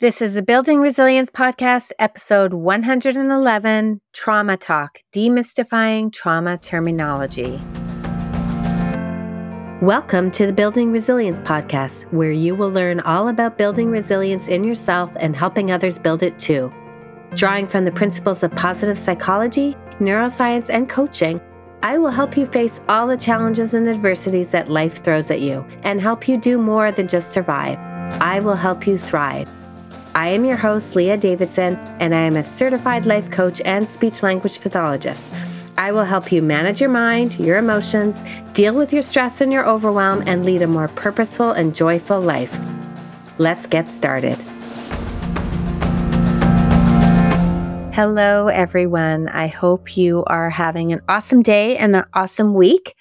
This is the Building Resilience Podcast, episode 111 Trauma Talk Demystifying Trauma Terminology. Welcome to the Building Resilience Podcast, where you will learn all about building resilience in yourself and helping others build it too. Drawing from the principles of positive psychology, neuroscience, and coaching, I will help you face all the challenges and adversities that life throws at you and help you do more than just survive. I will help you thrive. I am your host, Leah Davidson, and I am a certified life coach and speech language pathologist. I will help you manage your mind, your emotions, deal with your stress and your overwhelm, and lead a more purposeful and joyful life. Let's get started. Hello, everyone. I hope you are having an awesome day and an awesome week.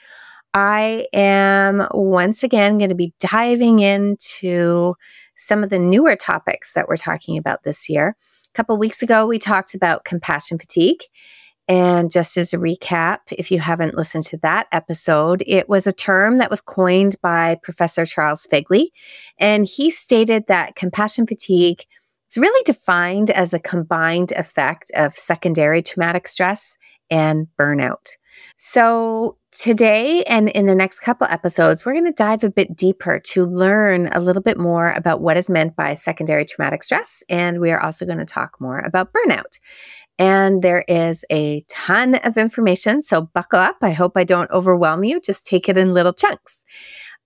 I am once again going to be diving into some of the newer topics that we're talking about this year. A couple weeks ago, we talked about compassion fatigue. And just as a recap, if you haven't listened to that episode, it was a term that was coined by Professor Charles Figley. And he stated that compassion fatigue is really defined as a combined effect of secondary traumatic stress and burnout. So, today and in the next couple episodes, we're going to dive a bit deeper to learn a little bit more about what is meant by secondary traumatic stress. And we are also going to talk more about burnout. And there is a ton of information. So, buckle up. I hope I don't overwhelm you. Just take it in little chunks.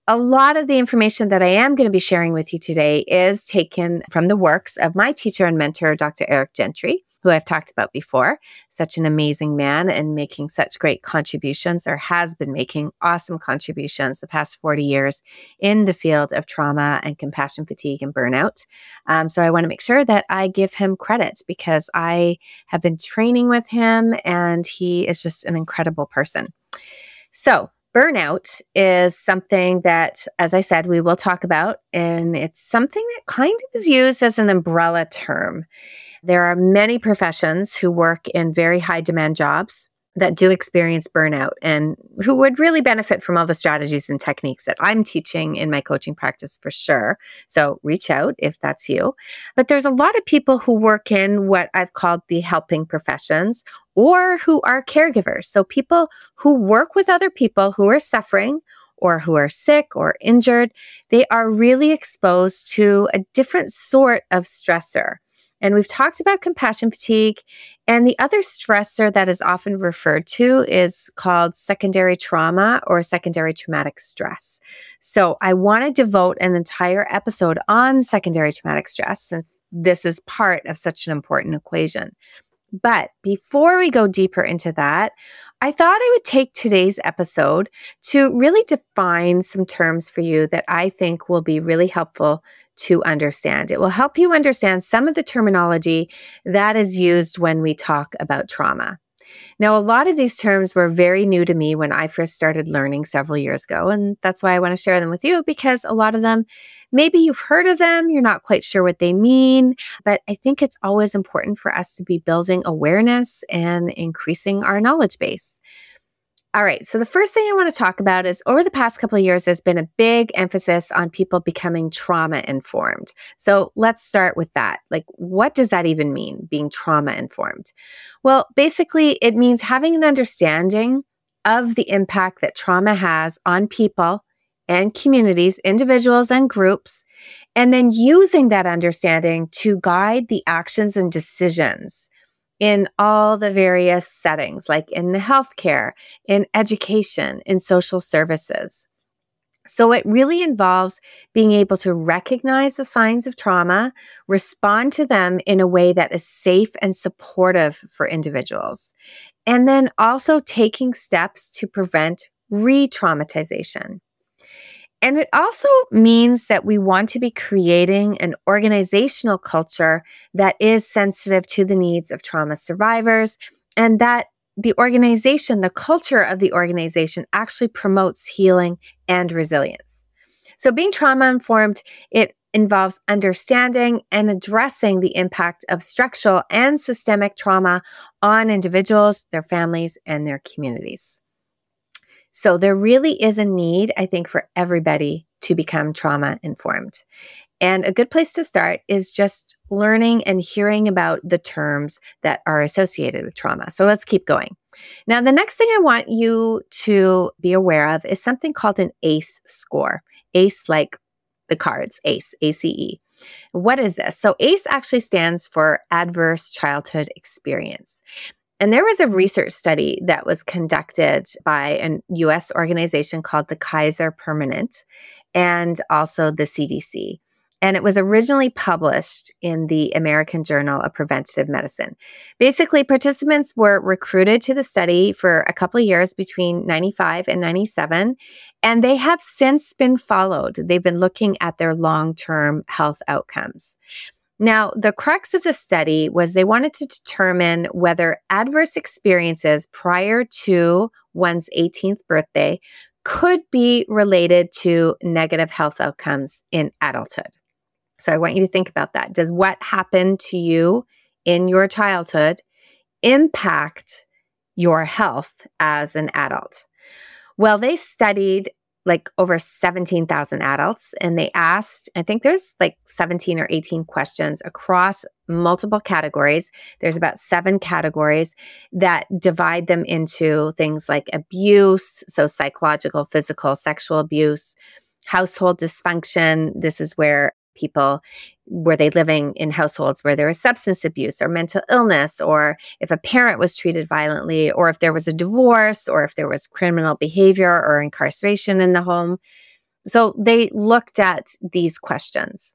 A lot of the information that I am going to be sharing with you today is taken from the works of my teacher and mentor, Dr. Eric Gentry who I've talked about before, such an amazing man and making such great contributions or has been making awesome contributions the past 40 years in the field of trauma and compassion fatigue and burnout. Um, so I want to make sure that I give him credit because I have been training with him and he is just an incredible person. So, burnout is something that, as I said, we will talk about, and it's something that kind of is used as an umbrella term. There are many professions who work in very high demand jobs that do experience burnout and who would really benefit from all the strategies and techniques that I'm teaching in my coaching practice for sure. So reach out if that's you. But there's a lot of people who work in what I've called the helping professions or who are caregivers. So people who work with other people who are suffering or who are sick or injured, they are really exposed to a different sort of stressor. And we've talked about compassion fatigue. And the other stressor that is often referred to is called secondary trauma or secondary traumatic stress. So I want to devote an entire episode on secondary traumatic stress since this is part of such an important equation. But before we go deeper into that, I thought I would take today's episode to really define some terms for you that I think will be really helpful to understand. It will help you understand some of the terminology that is used when we talk about trauma. Now, a lot of these terms were very new to me when I first started learning several years ago. And that's why I want to share them with you because a lot of them, maybe you've heard of them, you're not quite sure what they mean. But I think it's always important for us to be building awareness and increasing our knowledge base. All right. So the first thing I want to talk about is over the past couple of years, there's been a big emphasis on people becoming trauma informed. So let's start with that. Like, what does that even mean, being trauma informed? Well, basically, it means having an understanding of the impact that trauma has on people and communities, individuals and groups, and then using that understanding to guide the actions and decisions in all the various settings, like in the healthcare, in education, in social services. So it really involves being able to recognize the signs of trauma, respond to them in a way that is safe and supportive for individuals, and then also taking steps to prevent re traumatization. And it also means that we want to be creating an organizational culture that is sensitive to the needs of trauma survivors and that the organization, the culture of the organization actually promotes healing and resilience. So being trauma informed, it involves understanding and addressing the impact of structural and systemic trauma on individuals, their families, and their communities. So there really is a need, I think, for everybody to become trauma informed. And a good place to start is just learning and hearing about the terms that are associated with trauma. So let's keep going. Now, the next thing I want you to be aware of is something called an ACE score. ACE, like the cards, ACE, ACE. What is this? So, ACE actually stands for Adverse Childhood Experience. And there was a research study that was conducted by a US organization called the Kaiser Permanente and also the CDC. And it was originally published in the American Journal of Preventive Medicine. Basically, participants were recruited to the study for a couple of years between 95 and 97, and they have since been followed. They've been looking at their long term health outcomes. Now, the crux of the study was they wanted to determine whether adverse experiences prior to one's 18th birthday could be related to negative health outcomes in adulthood. So I want you to think about that. Does what happened to you in your childhood impact your health as an adult? Well, they studied like over 17,000 adults and they asked, I think there's like 17 or 18 questions across multiple categories. There's about seven categories that divide them into things like abuse, so psychological, physical, sexual abuse, household dysfunction. This is where people were they living in households where there was substance abuse or mental illness or if a parent was treated violently or if there was a divorce or if there was criminal behavior or incarceration in the home? So they looked at these questions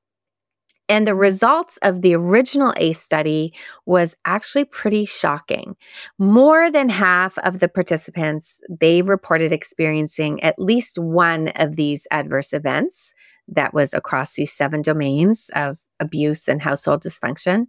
and the results of the original ACE study was actually pretty shocking. More than half of the participants, they reported experiencing at least one of these adverse events that was across these seven domains of abuse and household dysfunction.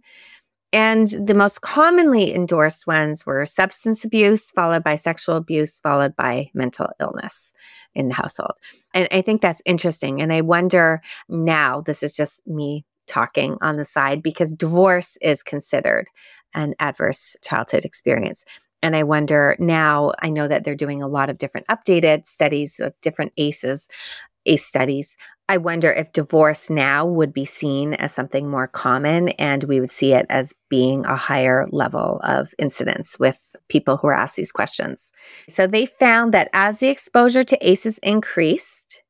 And the most commonly endorsed ones were substance abuse, followed by sexual abuse, followed by mental illness in the household. And I think that's interesting. And I wonder now, this is just me talking on the side, because divorce is considered an adverse childhood experience. And I wonder now, I know that they're doing a lot of different updated studies of different ACEs, ACE studies I wonder if divorce now would be seen as something more common and we would see it as being a higher level of incidence with people who are asked these questions. So they found that as the exposure to ACEs increased,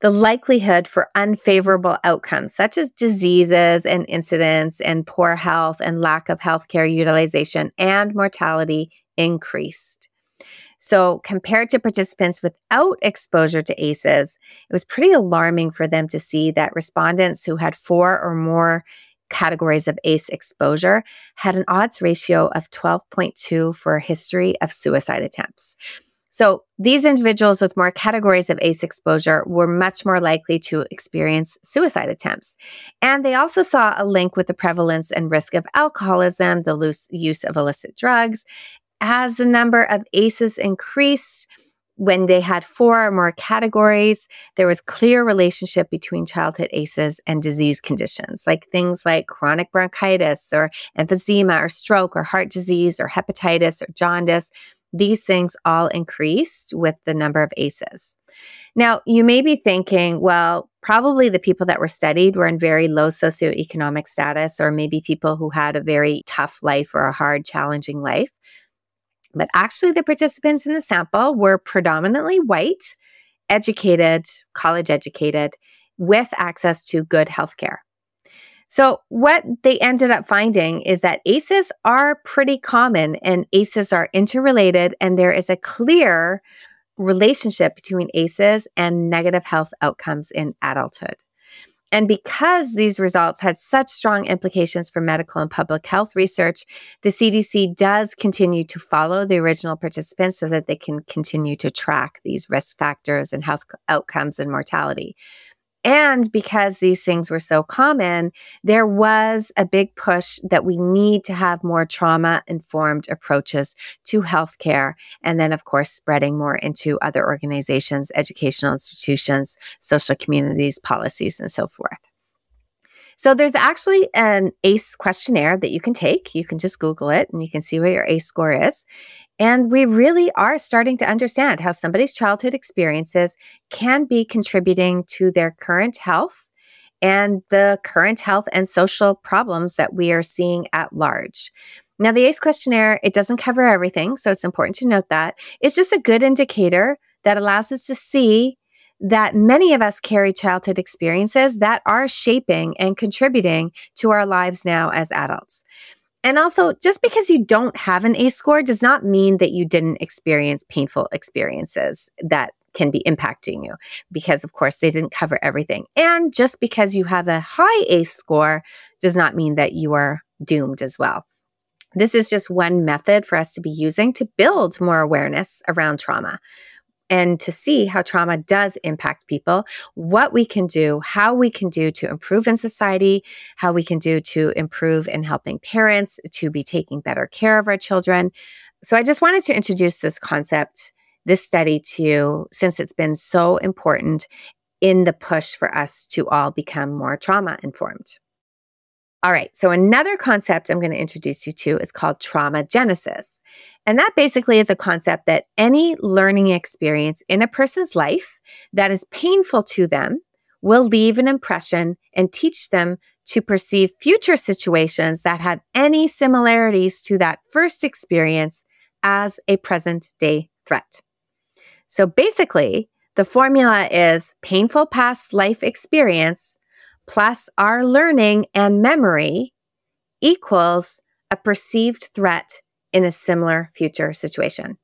the likelihood for unfavorable outcomes, such as diseases and incidents and poor health and lack of healthcare utilization and mortality, increased. So, compared to participants without exposure to ACEs, it was pretty alarming for them to see that respondents who had four or more categories of ACE exposure had an odds ratio of 12.2 for a history of suicide attempts. So, these individuals with more categories of ACE exposure were much more likely to experience suicide attempts. And they also saw a link with the prevalence and risk of alcoholism, the loose use of illicit drugs, as the number of ACEs increased, when they had four or more categories, there was clear relationship between childhood ACEs and disease conditions, like things like chronic bronchitis or emphysema or stroke or heart disease or hepatitis or jaundice. These things all increased with the number of ACEs. Now, you may be thinking, well, probably the people that were studied were in very low socioeconomic status, or maybe people who had a very tough life or a hard, challenging life. But actually, the participants in the sample were predominantly white, educated, college educated, with access to good healthcare. So, what they ended up finding is that ACEs are pretty common and ACEs are interrelated, and there is a clear relationship between ACEs and negative health outcomes in adulthood. And because these results had such strong implications for medical and public health research, the CDC does continue to follow the original participants so that they can continue to track these risk factors and health outcomes and mortality. And because these things were so common, there was a big push that we need to have more trauma informed approaches to healthcare. And then, of course, spreading more into other organizations, educational institutions, social communities, policies, and so forth. So there's actually an ACE questionnaire that you can take. You can just Google it and you can see what your ACE score is. And we really are starting to understand how somebody's childhood experiences can be contributing to their current health and the current health and social problems that we are seeing at large. Now, the ACE questionnaire, it doesn't cover everything, so it's important to note that. It's just a good indicator that allows us to see that many of us carry childhood experiences that are shaping and contributing to our lives now as adults. And also, just because you don't have an ACE score does not mean that you didn't experience painful experiences that can be impacting you because, of course, they didn't cover everything. And just because you have a high ACE score does not mean that you are doomed as well. This is just one method for us to be using to build more awareness around trauma and to see how trauma does impact people, what we can do, how we can do to improve in society, how we can do to improve in helping parents to be taking better care of our children. So I just wanted to introduce this concept, this study to you, since it's been so important in the push for us to all become more trauma informed. All right. So another concept I'm going to introduce you to is called trauma genesis. And that basically is a concept that any learning experience in a person's life that is painful to them will leave an impression and teach them to perceive future situations that have any similarities to that first experience as a present day threat. So basically, the formula is painful past life experience plus our learning and memory equals a perceived threat in a similar future situation.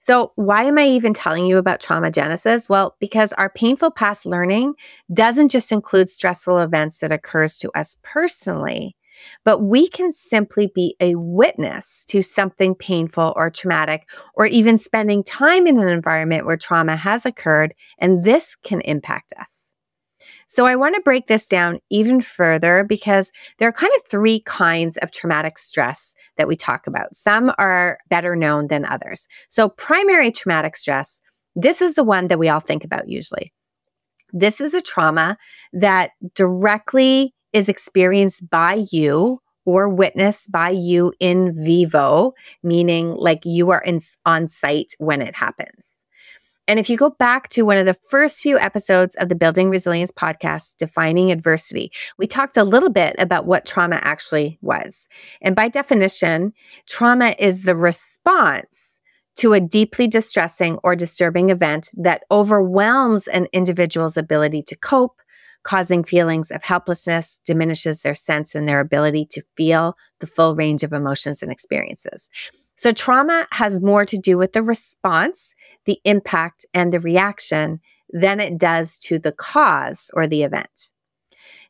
So, why am I even telling you about trauma genesis? Well, because our painful past learning doesn't just include stressful events that occurs to us personally, but we can simply be a witness to something painful or traumatic, or even spending time in an environment where trauma has occurred, and this can impact us. So I want to break this down even further because there are kind of three kinds of traumatic stress that we talk about. Some are better known than others. So primary traumatic stress, this is the one that we all think about usually. This is a trauma that directly is experienced by you or witnessed by you in vivo, meaning like you are in, on site when it happens. And if you go back to one of the first few episodes of the Building Resilience podcast, Defining Adversity, we talked a little bit about what trauma actually was. And by definition, trauma is the response to a deeply distressing or disturbing event that overwhelms an individual's ability to cope, causing feelings of helplessness, diminishes their sense and their ability to feel the full range of emotions and experiences. So trauma has more to do with the response, the impact, and the reaction than it does to the cause or the event.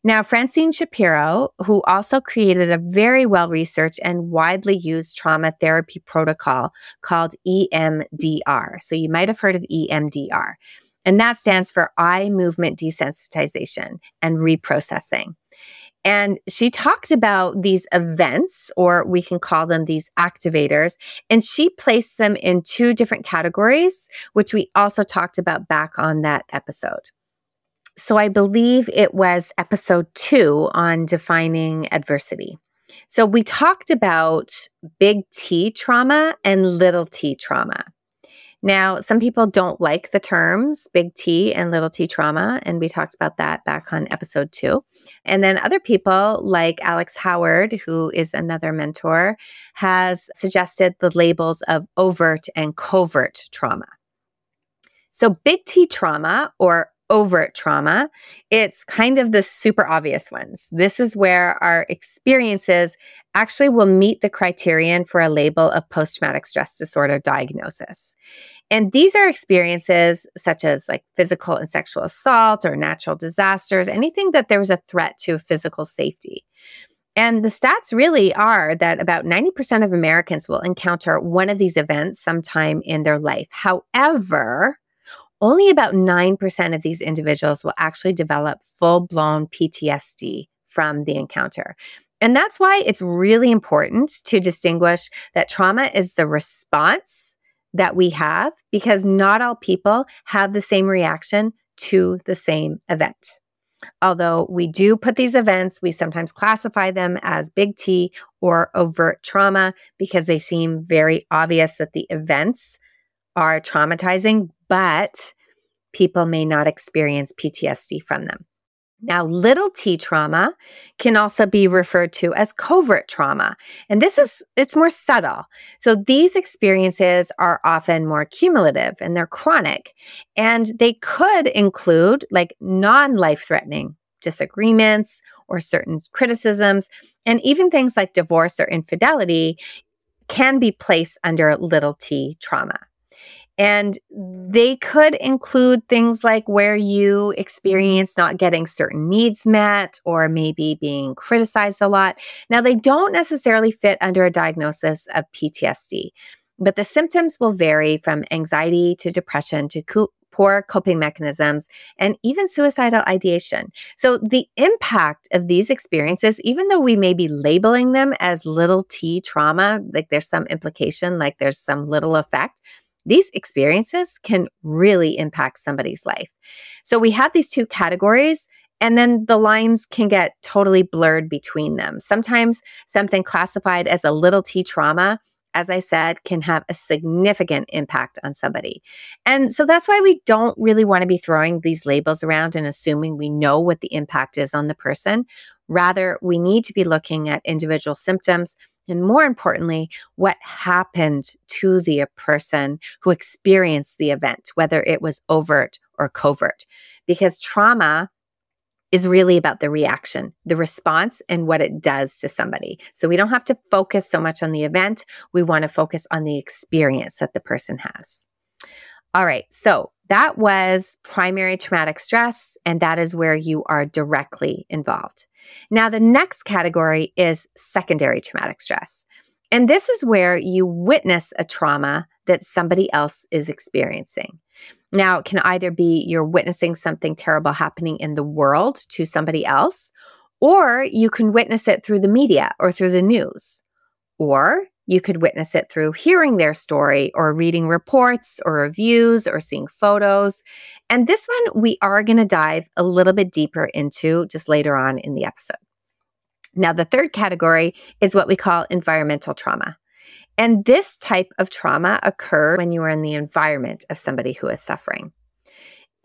Now, Francine Shapiro, who also created a very well researched and widely used trauma therapy protocol called EMDR. So you might have heard of EMDR. And that stands for eye movement desensitization and reprocessing. And she talked about these events, or we can call them these activators, and she placed them in two different categories, which we also talked about back on that episode. So I believe it was episode two on defining adversity. So we talked about big T trauma and little t trauma. Now, some people don't like the terms big T and little t trauma, and we talked about that back on episode two. And then other people, like Alex Howard, who is another mentor, has suggested the labels of overt and covert trauma. So, big T trauma or overt trauma, it's kind of the super obvious ones. This is where our experiences actually will meet the criterion for a label of post traumatic stress disorder diagnosis. And these are experiences such as like physical and sexual assault or natural disasters, anything that there was a threat to physical safety. And the stats really are that about 90% of Americans will encounter one of these events sometime in their life. However, only about 9% of these individuals will actually develop full blown PTSD from the encounter. And that's why it's really important to distinguish that trauma is the response that we have because not all people have the same reaction to the same event. Although we do put these events, we sometimes classify them as big T or overt trauma because they seem very obvious that the events are traumatizing, but people may not experience PTSD from them. Now, little t trauma can also be referred to as covert trauma. And this is, it's more subtle. So these experiences are often more cumulative and they're chronic. And they could include like non life threatening disagreements or certain criticisms. And even things like divorce or infidelity can be placed under little t trauma. And they could include things like where you experience not getting certain needs met or maybe being criticized a lot. Now, they don't necessarily fit under a diagnosis of PTSD, but the symptoms will vary from anxiety to depression to co- poor coping mechanisms and even suicidal ideation. So, the impact of these experiences, even though we may be labeling them as little t trauma, like there's some implication, like there's some little effect these experiences can really impact somebody's life. So we have these two categories and then the lines can get totally blurred between them. Sometimes something classified as a little t trauma, as I said, can have a significant impact on somebody. And so that's why we don't really want to be throwing these labels around and assuming we know what the impact is on the person. Rather, we need to be looking at individual symptoms and more importantly, what happened to the person who experienced the event, whether it was overt or covert. Because trauma is really about the reaction, the response, and what it does to somebody. So we don't have to focus so much on the event. We want to focus on the experience that the person has. All right. So that was primary traumatic stress, and that is where you are directly involved. Now, the next category is secondary traumatic stress. And this is where you witness a trauma that somebody else is experiencing. Now, it can either be you're witnessing something terrible happening in the world to somebody else, or you can witness it through the media or through the news. Or you could witness it through hearing their story or reading reports or reviews or seeing photos. And this one we are going to dive a little bit deeper into just later on in the episode. Now, the third category is what we call environmental trauma. And this type of trauma occurs when you are in the environment of somebody who is suffering.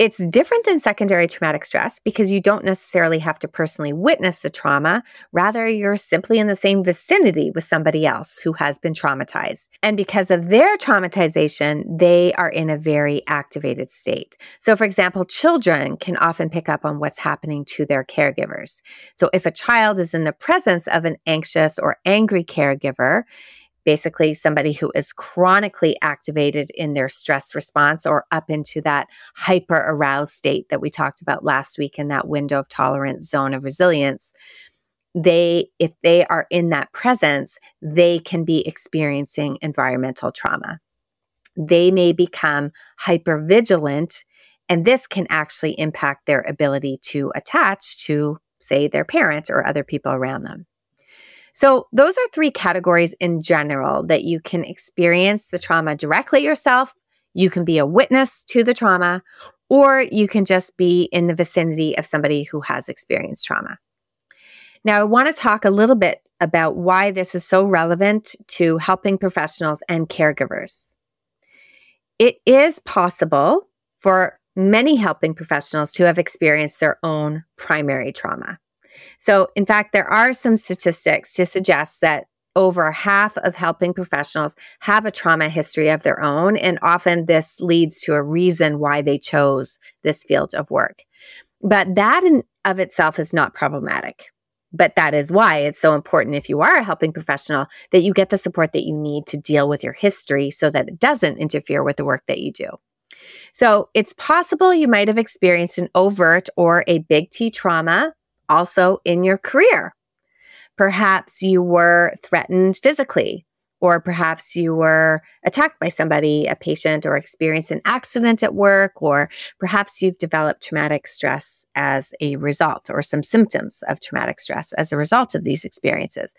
It's different than secondary traumatic stress because you don't necessarily have to personally witness the trauma. Rather, you're simply in the same vicinity with somebody else who has been traumatized. And because of their traumatization, they are in a very activated state. So, for example, children can often pick up on what's happening to their caregivers. So, if a child is in the presence of an anxious or angry caregiver, basically somebody who is chronically activated in their stress response or up into that hyper aroused state that we talked about last week in that window of tolerance zone of resilience they if they are in that presence they can be experiencing environmental trauma. They may become hyper vigilant and this can actually impact their ability to attach to say their parent or other people around them so, those are three categories in general that you can experience the trauma directly yourself, you can be a witness to the trauma, or you can just be in the vicinity of somebody who has experienced trauma. Now, I want to talk a little bit about why this is so relevant to helping professionals and caregivers. It is possible for many helping professionals to have experienced their own primary trauma. So, in fact, there are some statistics to suggest that over half of helping professionals have a trauma history of their own. And often this leads to a reason why they chose this field of work. But that in of itself is not problematic. But that is why it's so important if you are a helping professional that you get the support that you need to deal with your history so that it doesn't interfere with the work that you do. So it's possible you might have experienced an overt or a big T trauma also in your career. Perhaps you were threatened physically, or perhaps you were attacked by somebody, a patient, or experienced an accident at work, or perhaps you've developed traumatic stress as a result, or some symptoms of traumatic stress as a result of these experiences.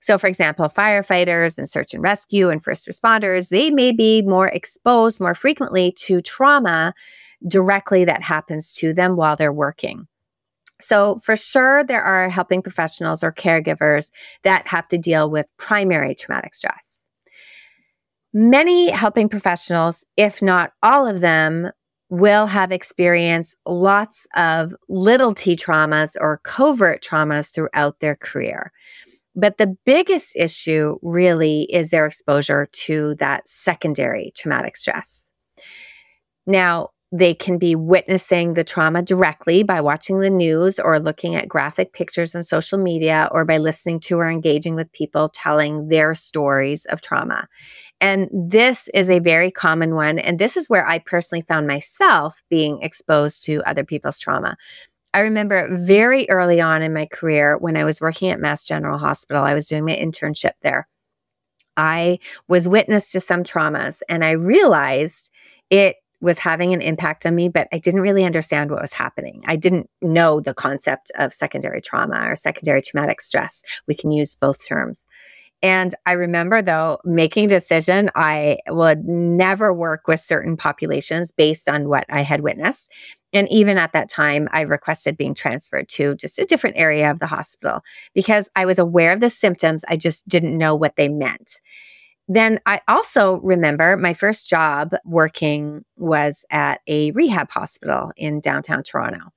So, for example, firefighters and search and rescue and first responders, they may be more exposed more frequently to trauma directly that happens to them while they're working. So, for sure, there are helping professionals or caregivers that have to deal with primary traumatic stress. Many helping professionals, if not all of them, will have experienced lots of little t traumas or covert traumas throughout their career. But the biggest issue really is their exposure to that secondary traumatic stress. Now, they can be witnessing the trauma directly by watching the news or looking at graphic pictures on social media or by listening to or engaging with people telling their stories of trauma. And this is a very common one. And this is where I personally found myself being exposed to other people's trauma. I remember very early on in my career when I was working at Mass General Hospital, I was doing my internship there. I was witness to some traumas and I realized it was having an impact on me, but I didn't really understand what was happening. I didn't know the concept of secondary trauma or secondary traumatic stress. We can use both terms. And I remember though making decision I would never work with certain populations based on what I had witnessed. And even at that time, I requested being transferred to just a different area of the hospital because I was aware of the symptoms. I just didn't know what they meant. Then I also remember my first job working was at a rehab hospital in downtown Toronto.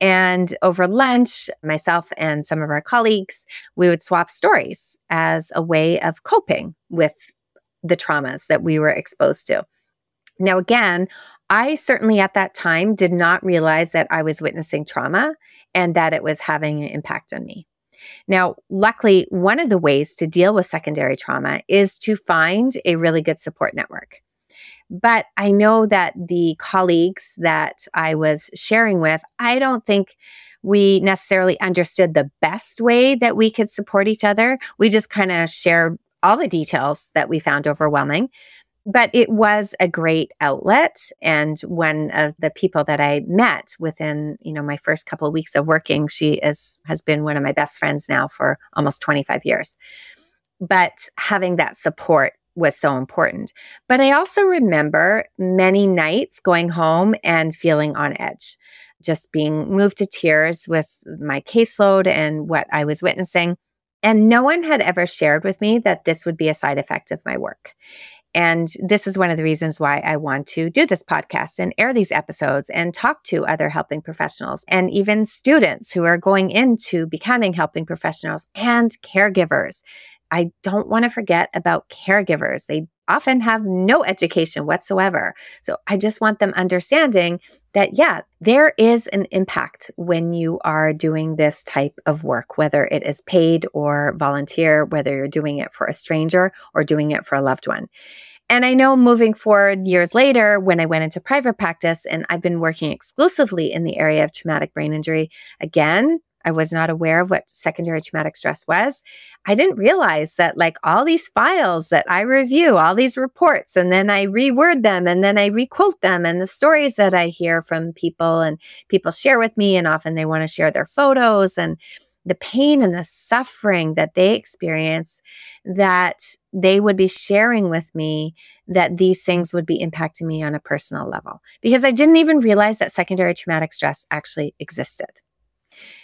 And over lunch, myself and some of our colleagues, we would swap stories as a way of coping with the traumas that we were exposed to. Now, again, I certainly at that time did not realize that I was witnessing trauma and that it was having an impact on me. Now, luckily, one of the ways to deal with secondary trauma is to find a really good support network. But I know that the colleagues that I was sharing with, I don't think we necessarily understood the best way that we could support each other. We just kind of shared all the details that we found overwhelming but it was a great outlet. And one of the people that i met within you know my first couple of weeks of working she is has been one of my best friends now for almost 25 years. But having that support was so important. But i also remember many nights going home and feeling on edge just being moved to tears with my caseload and what i was witnessing. And no one had ever shared with me that this would be a side effect of my work and this is one of the reasons why I want to do this podcast and air these episodes and talk to other helping professionals and even students who are going into becoming helping professionals and caregivers. I don't want to forget about caregivers. They often have no education whatsoever. So I just want them understanding that, yeah, there is an impact when you are doing this type of work, whether it is paid or volunteer, whether you're doing it for a stranger or doing it for a loved one. And I know moving forward years later, when I went into private practice and I've been working exclusively in the area of traumatic brain injury, again, I was not aware of what secondary traumatic stress was. I didn't realize that, like, all these files that I review, all these reports, and then I reword them and then I requote them, and the stories that I hear from people and people share with me, and often they want to share their photos and the pain and the suffering that they experience that they would be sharing with me that these things would be impacting me on a personal level because I didn't even realize that secondary traumatic stress actually existed.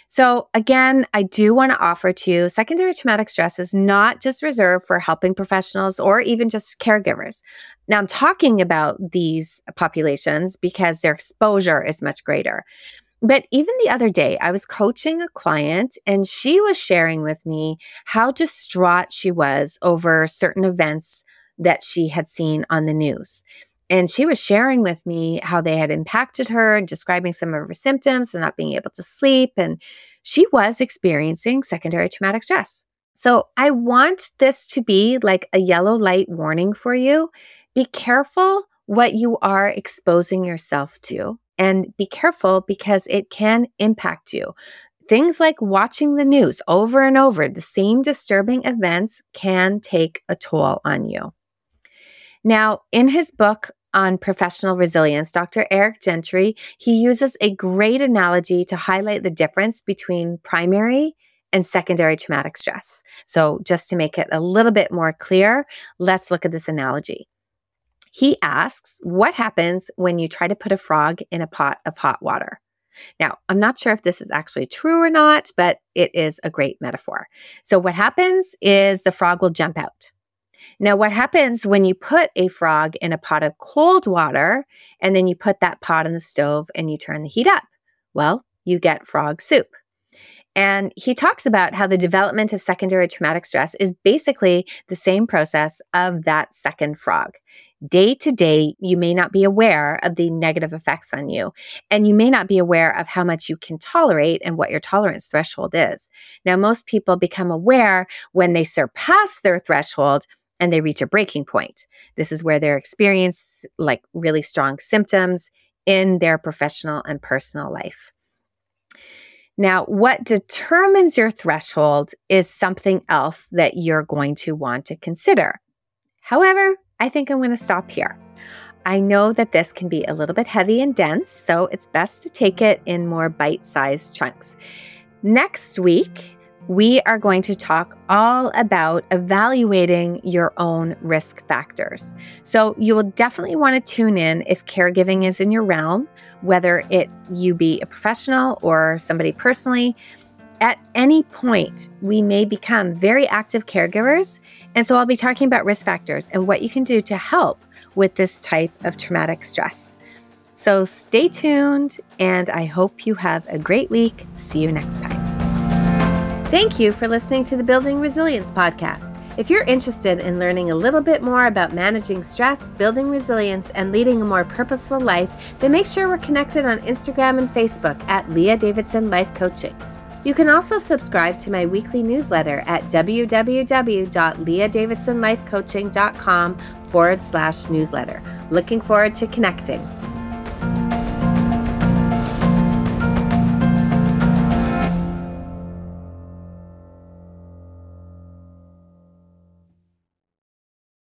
So, again, I do want to offer to you secondary traumatic stress is not just reserved for helping professionals or even just caregivers. Now, I'm talking about these populations because their exposure is much greater. But even the other day, I was coaching a client and she was sharing with me how distraught she was over certain events that she had seen on the news. And she was sharing with me how they had impacted her and describing some of her symptoms and not being able to sleep. And she was experiencing secondary traumatic stress. So I want this to be like a yellow light warning for you. Be careful what you are exposing yourself to and be careful because it can impact you. Things like watching the news over and over, the same disturbing events can take a toll on you. Now, in his book on professional resilience, Dr. Eric Gentry, he uses a great analogy to highlight the difference between primary and secondary traumatic stress. So, just to make it a little bit more clear, let's look at this analogy. He asks, What happens when you try to put a frog in a pot of hot water? Now, I'm not sure if this is actually true or not, but it is a great metaphor. So, what happens is the frog will jump out. Now, what happens when you put a frog in a pot of cold water and then you put that pot on the stove and you turn the heat up? Well, you get frog soup. And he talks about how the development of secondary traumatic stress is basically the same process of that second frog. Day to day, you may not be aware of the negative effects on you, and you may not be aware of how much you can tolerate and what your tolerance threshold is. Now, most people become aware when they surpass their threshold and they reach a breaking point. This is where they're experience like really strong symptoms in their professional and personal life. Now, what determines your threshold is something else that you're going to want to consider. However, I think I'm going to stop here. I know that this can be a little bit heavy and dense, so it's best to take it in more bite sized chunks. Next week, we are going to talk all about evaluating your own risk factors. So you will definitely want to tune in if caregiving is in your realm, whether it you be a professional or somebody personally. At any point, we may become very active caregivers. And so I'll be talking about risk factors and what you can do to help with this type of traumatic stress. So stay tuned, and I hope you have a great week. See you next time. Thank you for listening to the Building Resilience podcast. If you're interested in learning a little bit more about managing stress, building resilience, and leading a more purposeful life, then make sure we're connected on Instagram and Facebook at Leah Davidson Life Coaching. You can also subscribe to my weekly newsletter at www.leahdavidsonlifecoaching.com forward slash newsletter. Looking forward to connecting.